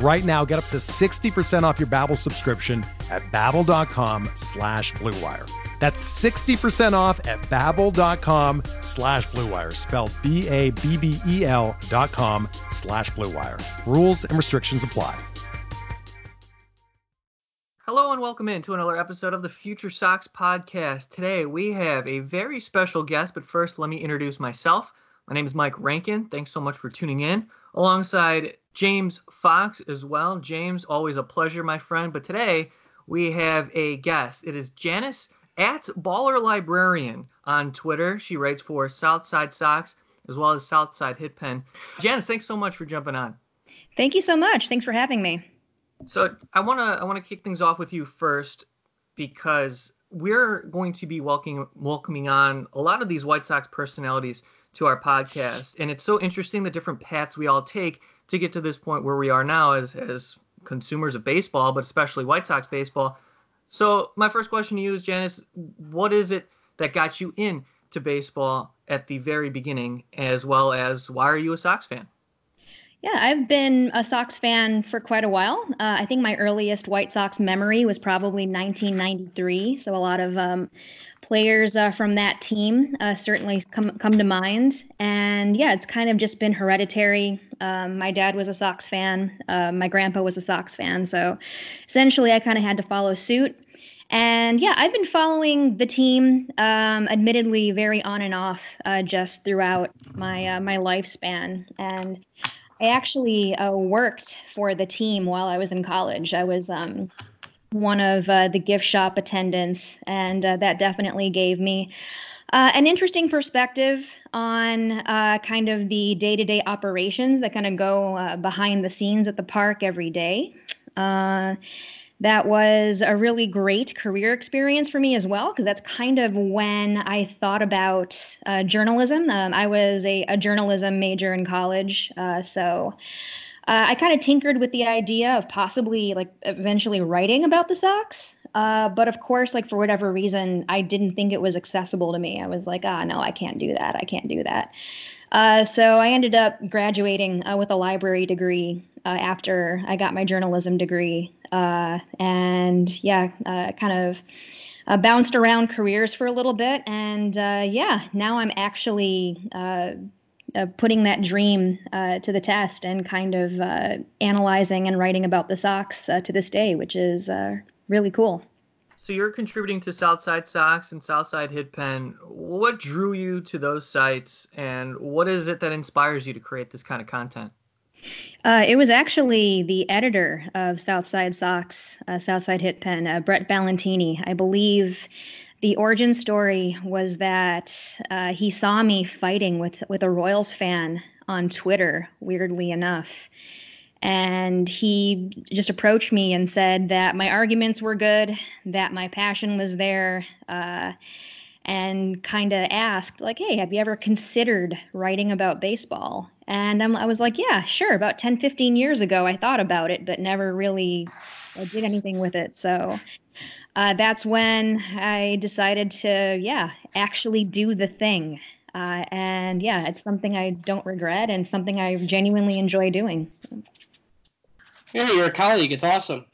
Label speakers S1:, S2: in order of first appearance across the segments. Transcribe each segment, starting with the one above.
S1: Right now, get up to 60% off your Babbel subscription at babbel.com slash bluewire. That's 60% off at babbel.com slash bluewire, spelled B-A-B-B-E-L dot com slash bluewire. Rules and restrictions apply.
S2: Hello and welcome in to another episode of the Future Sox podcast. Today we have a very special guest, but first let me introduce myself. My name is Mike Rankin. Thanks so much for tuning in. Alongside James Fox as well. James, always a pleasure, my friend. But today we have a guest. It is Janice at Baller Librarian on Twitter. She writes for Southside Sox as well as Southside Hit Pen. Janice, thanks so much for jumping on.
S3: Thank you so much. Thanks for having me.
S2: So I want to I want to kick things off with you first because we're going to be welcoming welcoming on a lot of these White Sox personalities to our podcast, and it's so interesting the different paths we all take to get to this point where we are now as as consumers of baseball, but especially White Sox baseball. So my first question to you is, Janice, what is it that got you into baseball at the very beginning, as well as why are you a Sox fan?
S3: Yeah, I've been a Sox fan for quite a while. Uh, I think my earliest White Sox memory was probably 1993. So a lot of um, players uh, from that team uh, certainly come come to mind. And yeah, it's kind of just been hereditary. Um, my dad was a Sox fan. Uh, my grandpa was a Sox fan. So essentially, I kind of had to follow suit. And yeah, I've been following the team, um, admittedly, very on and off, uh, just throughout my uh, my lifespan. And I actually uh, worked for the team while I was in college. I was um, one of uh, the gift shop attendants, and uh, that definitely gave me uh, an interesting perspective on uh, kind of the day to day operations that kind of go uh, behind the scenes at the park every day. That was a really great career experience for me as well because that's kind of when i thought about uh, journalism. Um, i was a, a, journalism major in college uh, so uh, i kind of tinkered with the idea of possibly like eventually writing about the sox uh, but of course like for whatever reason i didn't think it was accessible to me i was like ah no i can't do that i can't do that uh, so I ended up graduating uh, with a library degree uh, after I got my journalism degree. Uh, and yeah, uh, kind of uh, bounced around careers for a little bit. And yeah, now I'm actually putting that dream to the test and kind of analyzing and writing about the Sox to this day, which is really cool.
S2: So you're contributing to Southside Sox and Southside Hit Pen. What drew you to those sites, and what is it that inspires you to create this kind of content?
S3: Uh, it was actually the editor of Southside Sox, uh, Southside Hit Pen, uh, Brett Ballantini. I believe the origin story was that uh, he saw me fighting with with a Royals fan on Twitter. Weirdly enough, and he just approached me and said that my arguments were good, that my passion was there, uh, and kind of asked, like, hey, have you ever considered writing about baseball? And I'm, i was like, yeah, sure. About 10, 15 years ago, I thought about it, but never really did anything with it. So uh, that's when I decided to, yeah, actually do the thing. Uh, and yeah, it's something I don't regret and something I genuinely enjoy doing.
S4: Yeah, you're a colleague. It's awesome.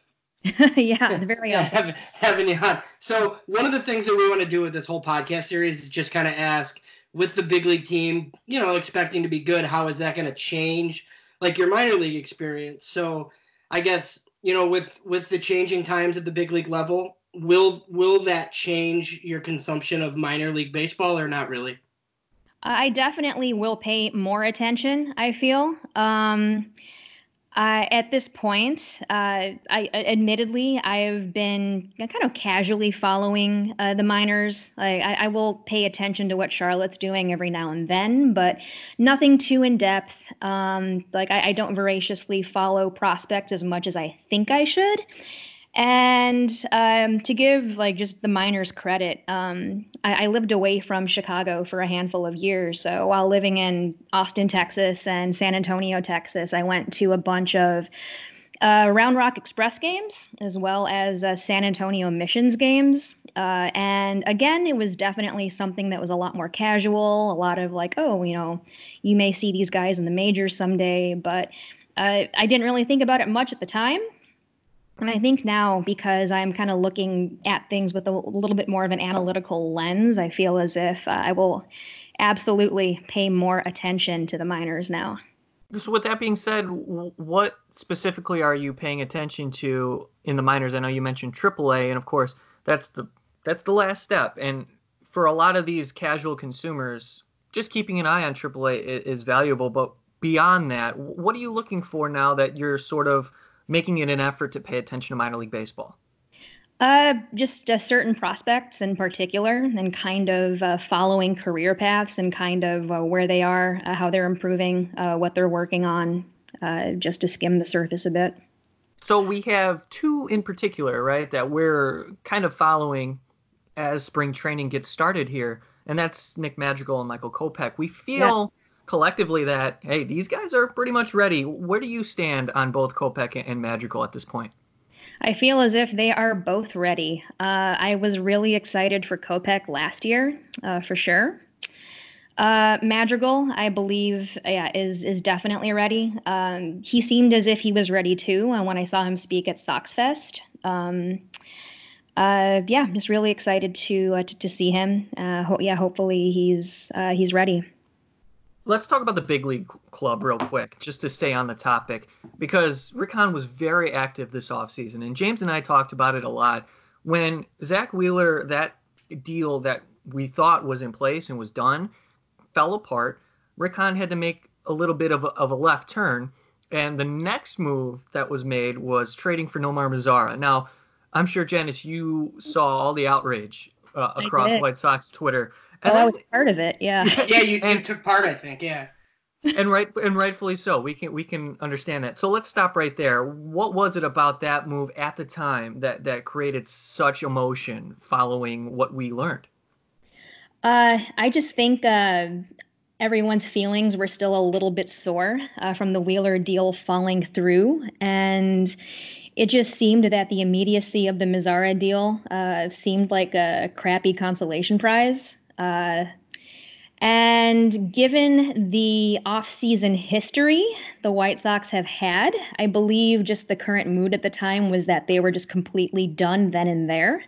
S3: yeah, very awesome.
S4: Having, having you on. So one of the things that we want to do with this whole podcast series is just kind of ask, with the big league team, you know, expecting to be good, how is that going to change, like your minor league experience? So I guess you know, with with the changing times at the big league level, will will that change your consumption of minor league baseball or not really?
S3: I definitely will pay more attention. I feel. Um, uh, at this point, uh, I admittedly I have been kind of casually following uh, the minors. I, I, I, will pay attention to what Charlotte's doing every now and then, but nothing too in depth. Um, like I, I don't voraciously follow prospects as much as I think I should. And um, to give like just the miners credit, um, I, I, lived away from Chicago for a handful of years. So while living in Austin, Texas, and San Antonio, Texas, I went to a bunch of uh, Round Rock Express games as well as uh, San Antonio Missions games. Uh, and again, it was definitely something that was a lot more casual. A lot of like, oh, you know, you may see these guys in the majors someday, but. Uh, I didn't really think about it much at the time. And I think now, because I'm kind of looking at things with a little bit more of an analytical lens, I feel as if uh, I will absolutely pay more attention to the minors now.
S2: So, with that being said, what specifically are you paying attention to in the minors? I know you mentioned AAA, and of course, that's the that's the last step. And for a lot of these casual consumers, just keeping an eye on AAA is valuable. But beyond that, what are you looking for now that you're sort of making it an effort to pay attention to minor league baseball?
S3: Uh, just uh, certain prospects in particular, and kind of uh, following career paths and kind of uh, where they are, uh, how they're improving, uh, what they're working on, just to skim the surface a bit.
S2: So we have two in particular, right, that we're kind of following as spring training gets started here, and that's Nick Madrigal and Michael Kopech. We feel. Yeah collectively that hey, these guys are pretty much ready. Where do you stand on both Kopech and Madrigal at this point?
S3: I feel as if they are both ready. Uh, I was really excited for Kopech last year, uh, for sure. Uh, Madrigal, I believe, yeah, is is definitely ready. Um, he seemed as if he was ready too uh, when I saw him speak at Sox Fest. Um, uh, yeah, just really excited to, uh, to to, see him. Ho- yeah, hopefully he's he's ready
S2: let's talk about the big league club real quick, just to stay on the topic, because Rick Hahn was very active this offseason, and James and I talked about it a lot. When Zack Wheeler, that deal that we thought was in place and was done, fell apart, Rick Hahn had to make a little bit of a, of a left turn, and the next move that was made was trading for Nomar Mazara. Now, I'm sure Janice, you saw all the outrage uh, across White Sox Twitter
S3: and oh, I was part of it. Yeah.
S4: yeah, you, you took part. I think. Yeah.
S2: and right and rightfully so. We can we can understand that. So let's stop right there. What was it about that move at the time that that created such emotion following what we learned?
S3: Uh, I just think uh, everyone's feelings were still a little bit sore uh, from the Wheeler deal falling through, and it just seemed that the immediacy of the Mazara deal uh, seemed like a crappy consolation prize uh, and given the off-season history the White Sox have had, I believe just the current mood at the time was that they were just completely done then and there.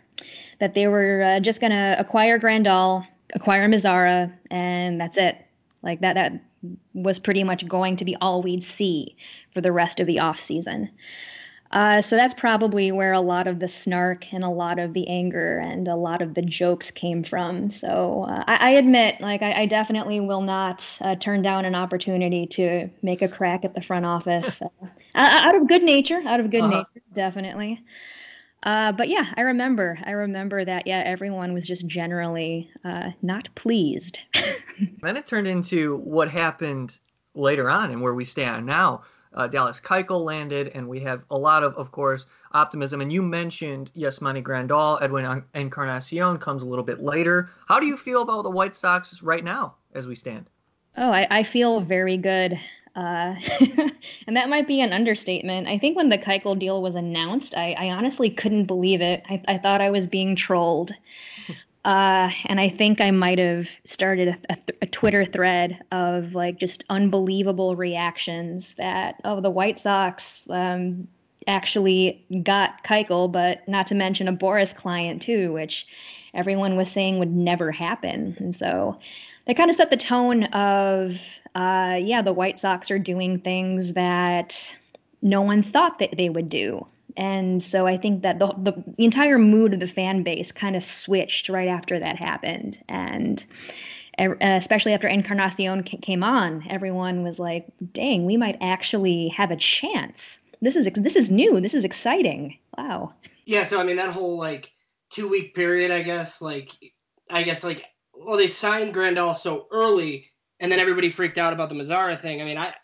S3: That they were uh, just going to acquire Grandal, acquire Mazara, and that's it. Like that, that was pretty much going to be all we'd see for the rest of the off season. Uh, so that's probably where a lot of the snark and a lot of the anger and a lot of the jokes came from. So uh, I, I, admit, like, I, I, definitely will not uh, turn down an opportunity to make a crack at the front office uh, out of good nature, out of good uh-huh. nature, definitely. Uh, but yeah, I remember. I remember that. Yeah, everyone was just generally uh, not pleased.
S2: then it turned into what happened later on and where we stand now uh, Dallas Keuchel landed, and we have a lot of, of course, optimism. And you mentioned Yasmani Grandal, Edwin Encarnacion comes a little bit later. How do you feel about the White Sox right now as we stand?
S3: Oh, I, I feel very good. Uh, and that might be an understatement. I think when the Keuchel deal was announced, I, I honestly couldn't believe it. I, I thought I was being trolled. Uh, and I think I might have started a, a, a, Twitter thread of like just unbelievable reactions that oh the White Sox um, actually got Keuchel, but not to mention a Boras client too, which everyone was saying would never happen. And so they kind of set the tone of uh, yeah the White Sox are doing things that no one thought that they would do and so I think that the, the, the entire mood of the fan base kind of switched right after that happened. And especially after Encarnacion came on, everyone was like, "Dang, we might actually have a chance." This is this is new. This is exciting. Wow.
S4: Yeah, so I mean that whole like two week period, I guess, like I guess like well they signed Grandal so early, and then everybody freaked out about the Mazara thing. I mean, I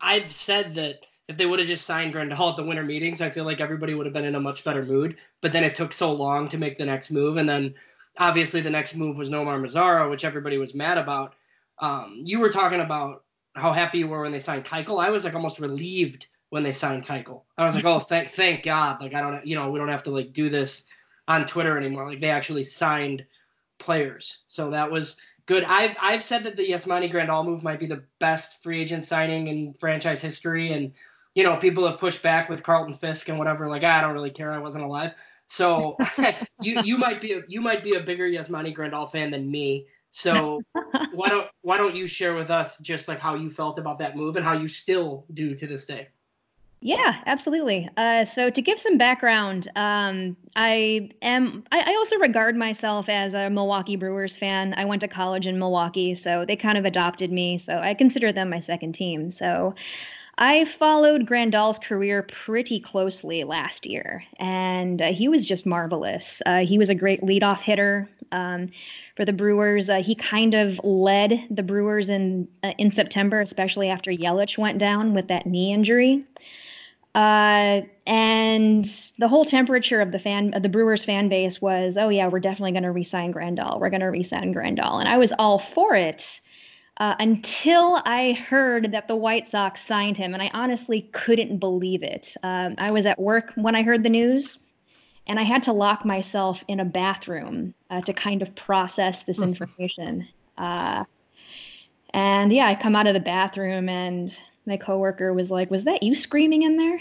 S4: I've said that if they would have just signed Grandal at the winter meetings, I feel like everybody would have been in a much better mood. But then it took so long to make the next move, and then obviously the next move was Nomar Mazara, which everybody was mad about. Um, you were talking about how happy you were when they signed Keuchel. I was like almost relieved when they signed Keuchel. I was like, oh, thank thank God. Like I don't, you know, we don't have to like do this on Twitter anymore. Like they actually signed players, so that was good. I've I've said that the Yasmani Grandal move might be the best free agent signing in franchise history, and you know people have pushed back with Carlton Fisk and whatever. Like I don't really care. I wasn't alive. So you you might be a, you might be a bigger Yasmani Grandal fan than me. So why don't why don't you share with us just like how you felt about that move and how you still do to this day?
S3: Yeah, absolutely. Uh, so to give some background, um, I am. I, I, also regard myself as a Milwaukee Brewers fan. I went to college in Milwaukee, so they kind of adopted me. So I consider them my second team. So I followed Grandal's career pretty closely last year, and uh, he was just marvelous. Uh, he was a great leadoff hitter um, for the Brewers. Uh, he kind of led the Brewers in uh, in September, especially after Yelich went down with that knee injury. Uh, and the whole temperature of the fan, of the Brewers fan base was, oh yeah, we're definitely going to resign Grandal. We're going to resign Grandal, and I was all for it uh, until I heard that the White Sox signed him, and I honestly couldn't believe it. Um, I was at work when I heard the news, and I had to lock myself in a bathroom uh, to kind of process this information. Uh, and yeah, I come out of the bathroom and my coworker was like, "Was that you screaming in there?"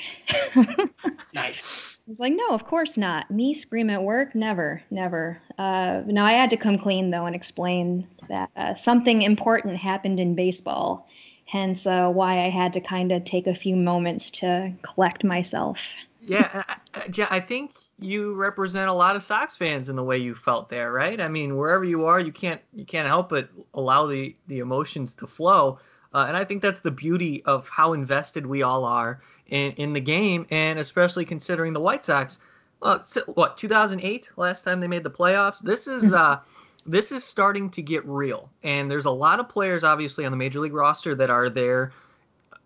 S4: nice.
S3: Was like, "No, of course not. Me scream at work? Never, never." Uh, no, I had to come clean though and explain that uh, something important happened in baseball, hence uh, why I had to kind of take a few moments to collect myself.
S2: yeah, I, I think you represent a lot of Sox fans in the way you felt there, right? I mean, wherever you are, you can't you can't help but allow the the emotions to flow. Uh, and I think that's the beauty of how invested we all are in, in the game, and especially considering the White Sox. Uh, what 2008 last time they made the playoffs. This is uh, this is starting to get real, and there's a lot of players obviously on the major league roster that are there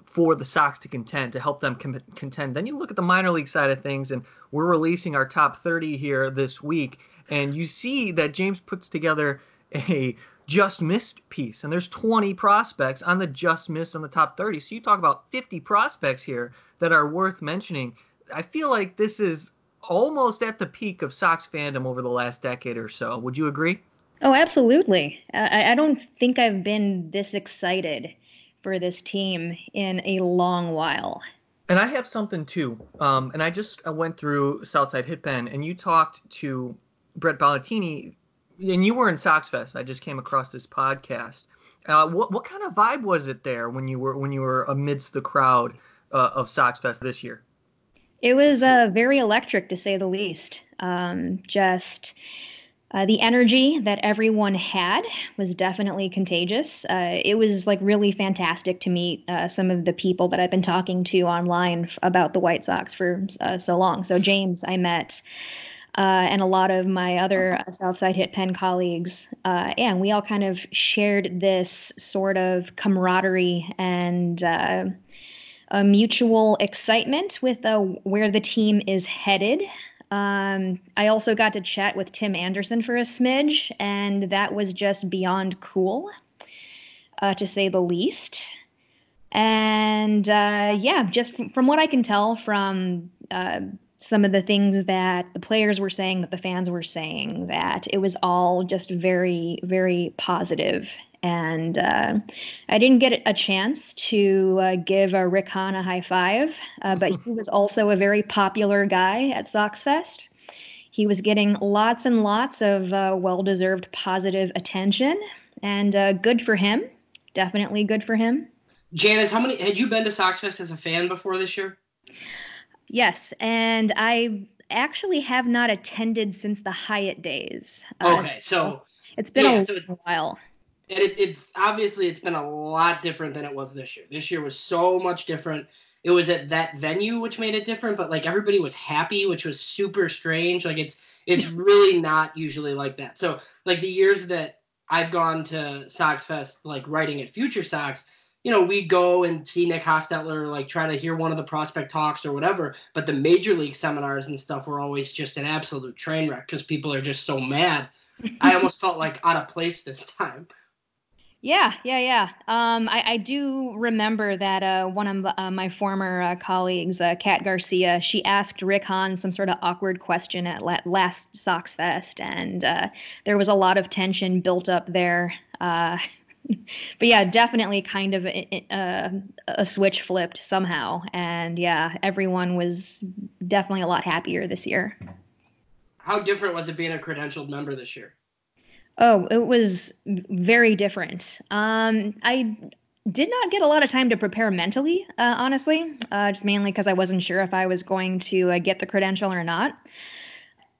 S2: for the Sox to contend to help them com- contend. Then you look at the minor league side of things, and we're releasing our top 30 here this week, and you see that James puts together a just missed piece. And there's 20 prospects on the just missed on the top 30. So you talk about 50 prospects here that are worth mentioning. I feel like this is almost at the peak of Sox fandom over the last decade or so. Would you agree?
S3: Oh, absolutely. I, I don't think I've been this excited for this team in a long while.
S2: And I have something too. Um, and I just I went through Southside Hitpen, and you talked to Brett Ballantini and you were in Sox Fest. I just came across this podcast. Uh, what what kind of vibe was it there when you were when you were amidst the crowd uh, of Sox Fest this year?
S3: It was uh, very electric, to say the least. Um, just uh, the energy that everyone had was definitely contagious. Uh, it was like really fantastic to meet uh, some of the people that I've been talking to online f- about the White Sox for so long. So James, I met uh, and a lot of my other uh, Southside Hit Pen colleagues. Uh, and we all kind of shared this sort of camaraderie and uh, a mutual excitement with uh, where the team is headed. Um, I also got to chat with Tim Anderson for a smidge, and that was just beyond cool, uh, to say the least. And yeah, just from, from, what I can tell from some of the things that the players were saying, that the fans were saying, that it was all just very, very positive. And uh, I didn't get a chance to uh, give uh, Rick Hahn a high five, uh, but he was also a very popular guy at Sox Fest. He was getting lots and lots of uh, well deserved positive attention, and uh, good for him. Definitely good for him.
S4: Janice, how many had you been to Sox Fest as a fan before this year?
S3: Yes, and I actually have not attended since the Hyatt days.
S4: Uh, okay, so
S3: it's been yeah, a so while.
S4: And it, it's obviously it's been a lot different than it was this year. This year was so much different. It was at that venue, which made it different, but like everybody was happy, which was super strange. Like it's it's really not usually like that. So like the years that I've gone to Sox Fest, like writing at Future Sox, you know, we'd go and see Nick Hostetler, like try to hear one of the prospect talks or whatever. But the major league seminars and stuff were always just an absolute train wreck because people are just so mad. I almost felt like out of place this time.
S3: Yeah, yeah, yeah. Um, I, I, do remember that uh, one of uh, my former uh, colleagues, uh, Kat Garcia, she asked Rick Hahn some sort of awkward question at la- last Sox Fest, and uh, there was a lot of tension built up there. Uh, but yeah, definitely kind of a, a, a, switch flipped somehow, and yeah, everyone was definitely a lot happier this year.
S4: How different was it being a credentialed member this year?
S3: Oh, it was very different. Um, I did not get a lot of time to prepare mentally, uh, honestly, uh, just mainly because I wasn't sure if I was going to uh, get the credential or not.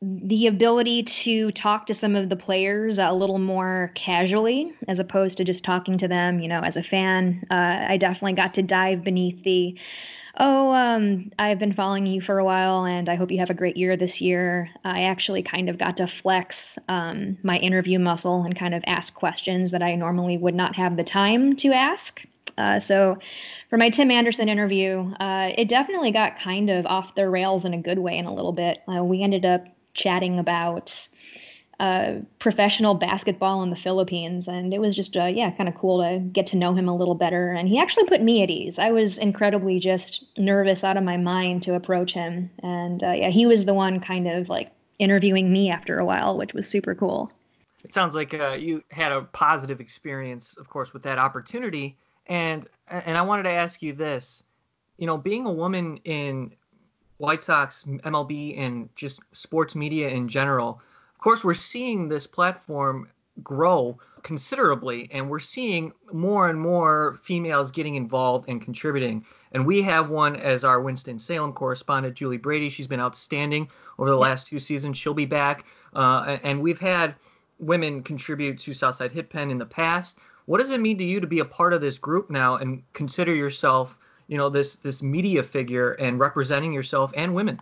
S3: The ability to talk to some of the players a little more casually, as opposed to just talking to them, you know, as a fan, uh, I definitely got to dive beneath the oh, um, I've been following you for a while and I hope you have a great year this year. I actually kind of got to flex um, my interview muscle and kind of ask questions that I normally would not have the time to ask. Uh, so, for my Tim Anderson interview, uh, it definitely got kind of off the rails in a good way in a little bit. Uh, we ended up chatting about uh, professional basketball in the Philippines, and it was just uh, yeah, kind of cool to get to know him a little better. And he actually put me at ease. I was incredibly just nervous out of my mind to approach him, and uh, yeah, he was the one kind of like interviewing me after a while, which was super cool.
S2: It sounds like uh, you had a positive experience, of course, with that opportunity. And and I wanted to ask you this, you know, being a woman in White Sox, MLB, and just sports media in general Of course, we're seeing this platform grow considerably, and we're seeing more and more females getting involved and contributing. And we have one as our Winston-Salem correspondent, Julie Brady. She's been outstanding over the last two seasons. She'll be back. Uh, and we've had women contribute to Southside Hit Pen in the past. What does it mean to you to be a part of this group now and consider yourself, you know, this this media figure and representing yourself and women?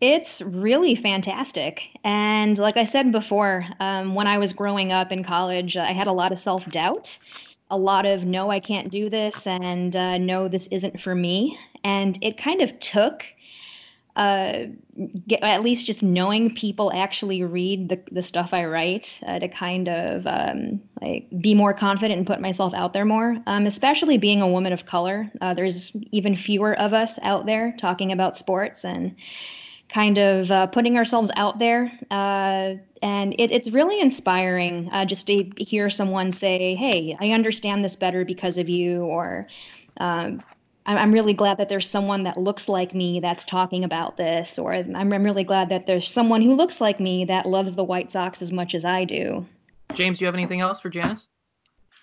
S3: It's really fantastic. And like I said before, um, when I was growing up in college, I had a lot of self doubt, a lot of no, I can't do this, and uh, no, this isn't for me. And it kind of took. Uh, get, at least just knowing people actually read the, the stuff I write uh, to kind of um, like be more confident and put myself out there more. Um, especially being a woman of color, uh, there's even fewer of us out there talking about sports, and kind of uh, putting ourselves out there. Uh, and it, it's really inspiring uh, just to hear someone say, Hey, I understand this better because of you, or um, I'm really glad that there's someone that looks like me that's talking about this, or I'm really glad that there's someone who looks like me that loves the White Sox as much as I do.
S2: James, do you have anything else for Janice?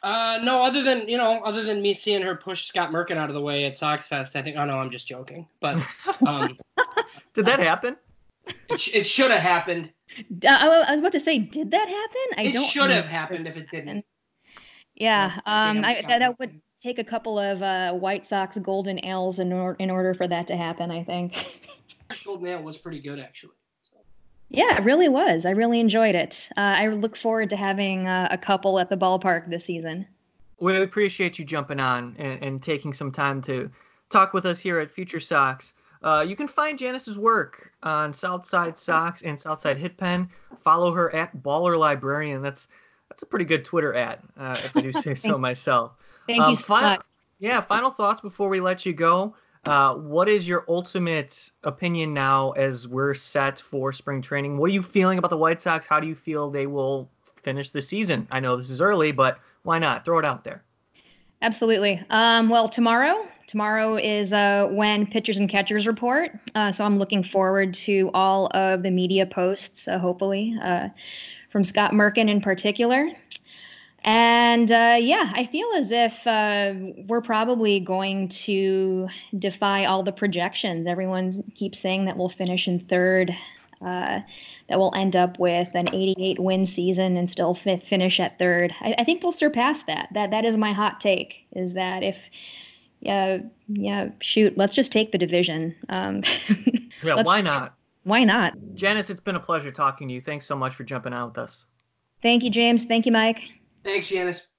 S4: Uh, no, other than you know, other than me seeing her push Scott Merkin out of the way at Sox Fest, I think. Oh no, I'm just joking. But um,
S2: did that happen?
S4: It, sh- it should have happened.
S3: Uh, I was about to say, did that happen?
S4: I it don't. It should have happened if it didn't.
S3: Yeah, um, I, that, that would take a couple of uh, White Sox golden ales in, or- in order for that to happen. I think.
S4: golden ale was pretty good, actually.
S3: Yeah, it really was. I really enjoyed it. Uh, I look forward to having uh, a couple at the ballpark this season.
S2: We appreciate you jumping on and, and taking some time to talk with us here at Future Sox. Uh, you can find Janice's work on Southside Sox and Southside Hit Pen. Follow her at Baller Librarian. That's that's a pretty good Twitter ad, uh, if I do say so myself.
S3: Thank um, you so final, much.
S2: Yeah, final thoughts before we let you go. Uh, what is your ultimate opinion now as we're set for spring training? What are you feeling about the White Sox? How do you feel they will finish the season? I know this is early, but why not? Throw it out there.
S3: Absolutely. Um, well, tomorrow, tomorrow is uh, when pitchers and catchers report. Uh, so I'm looking forward to all of the media posts, uh, hopefully, uh, from Scott Merkin in particular. And uh, yeah, I feel as if uh, we're probably going to defy all the projections. Everyone keeps saying that we'll finish in third. uh, that will end up with an 88 win season and still fi- finish at third. I, I, think we'll surpass that. That that is my hot take. Is that if yeah yeah shoot let's just take the division. Um,
S2: yeah, why not?
S3: Why not?
S2: Janice, it's been a pleasure talking to you. Thanks so much for jumping out with us.
S3: Thank you, James. Thank you, Mike.
S4: Thanks, Janice.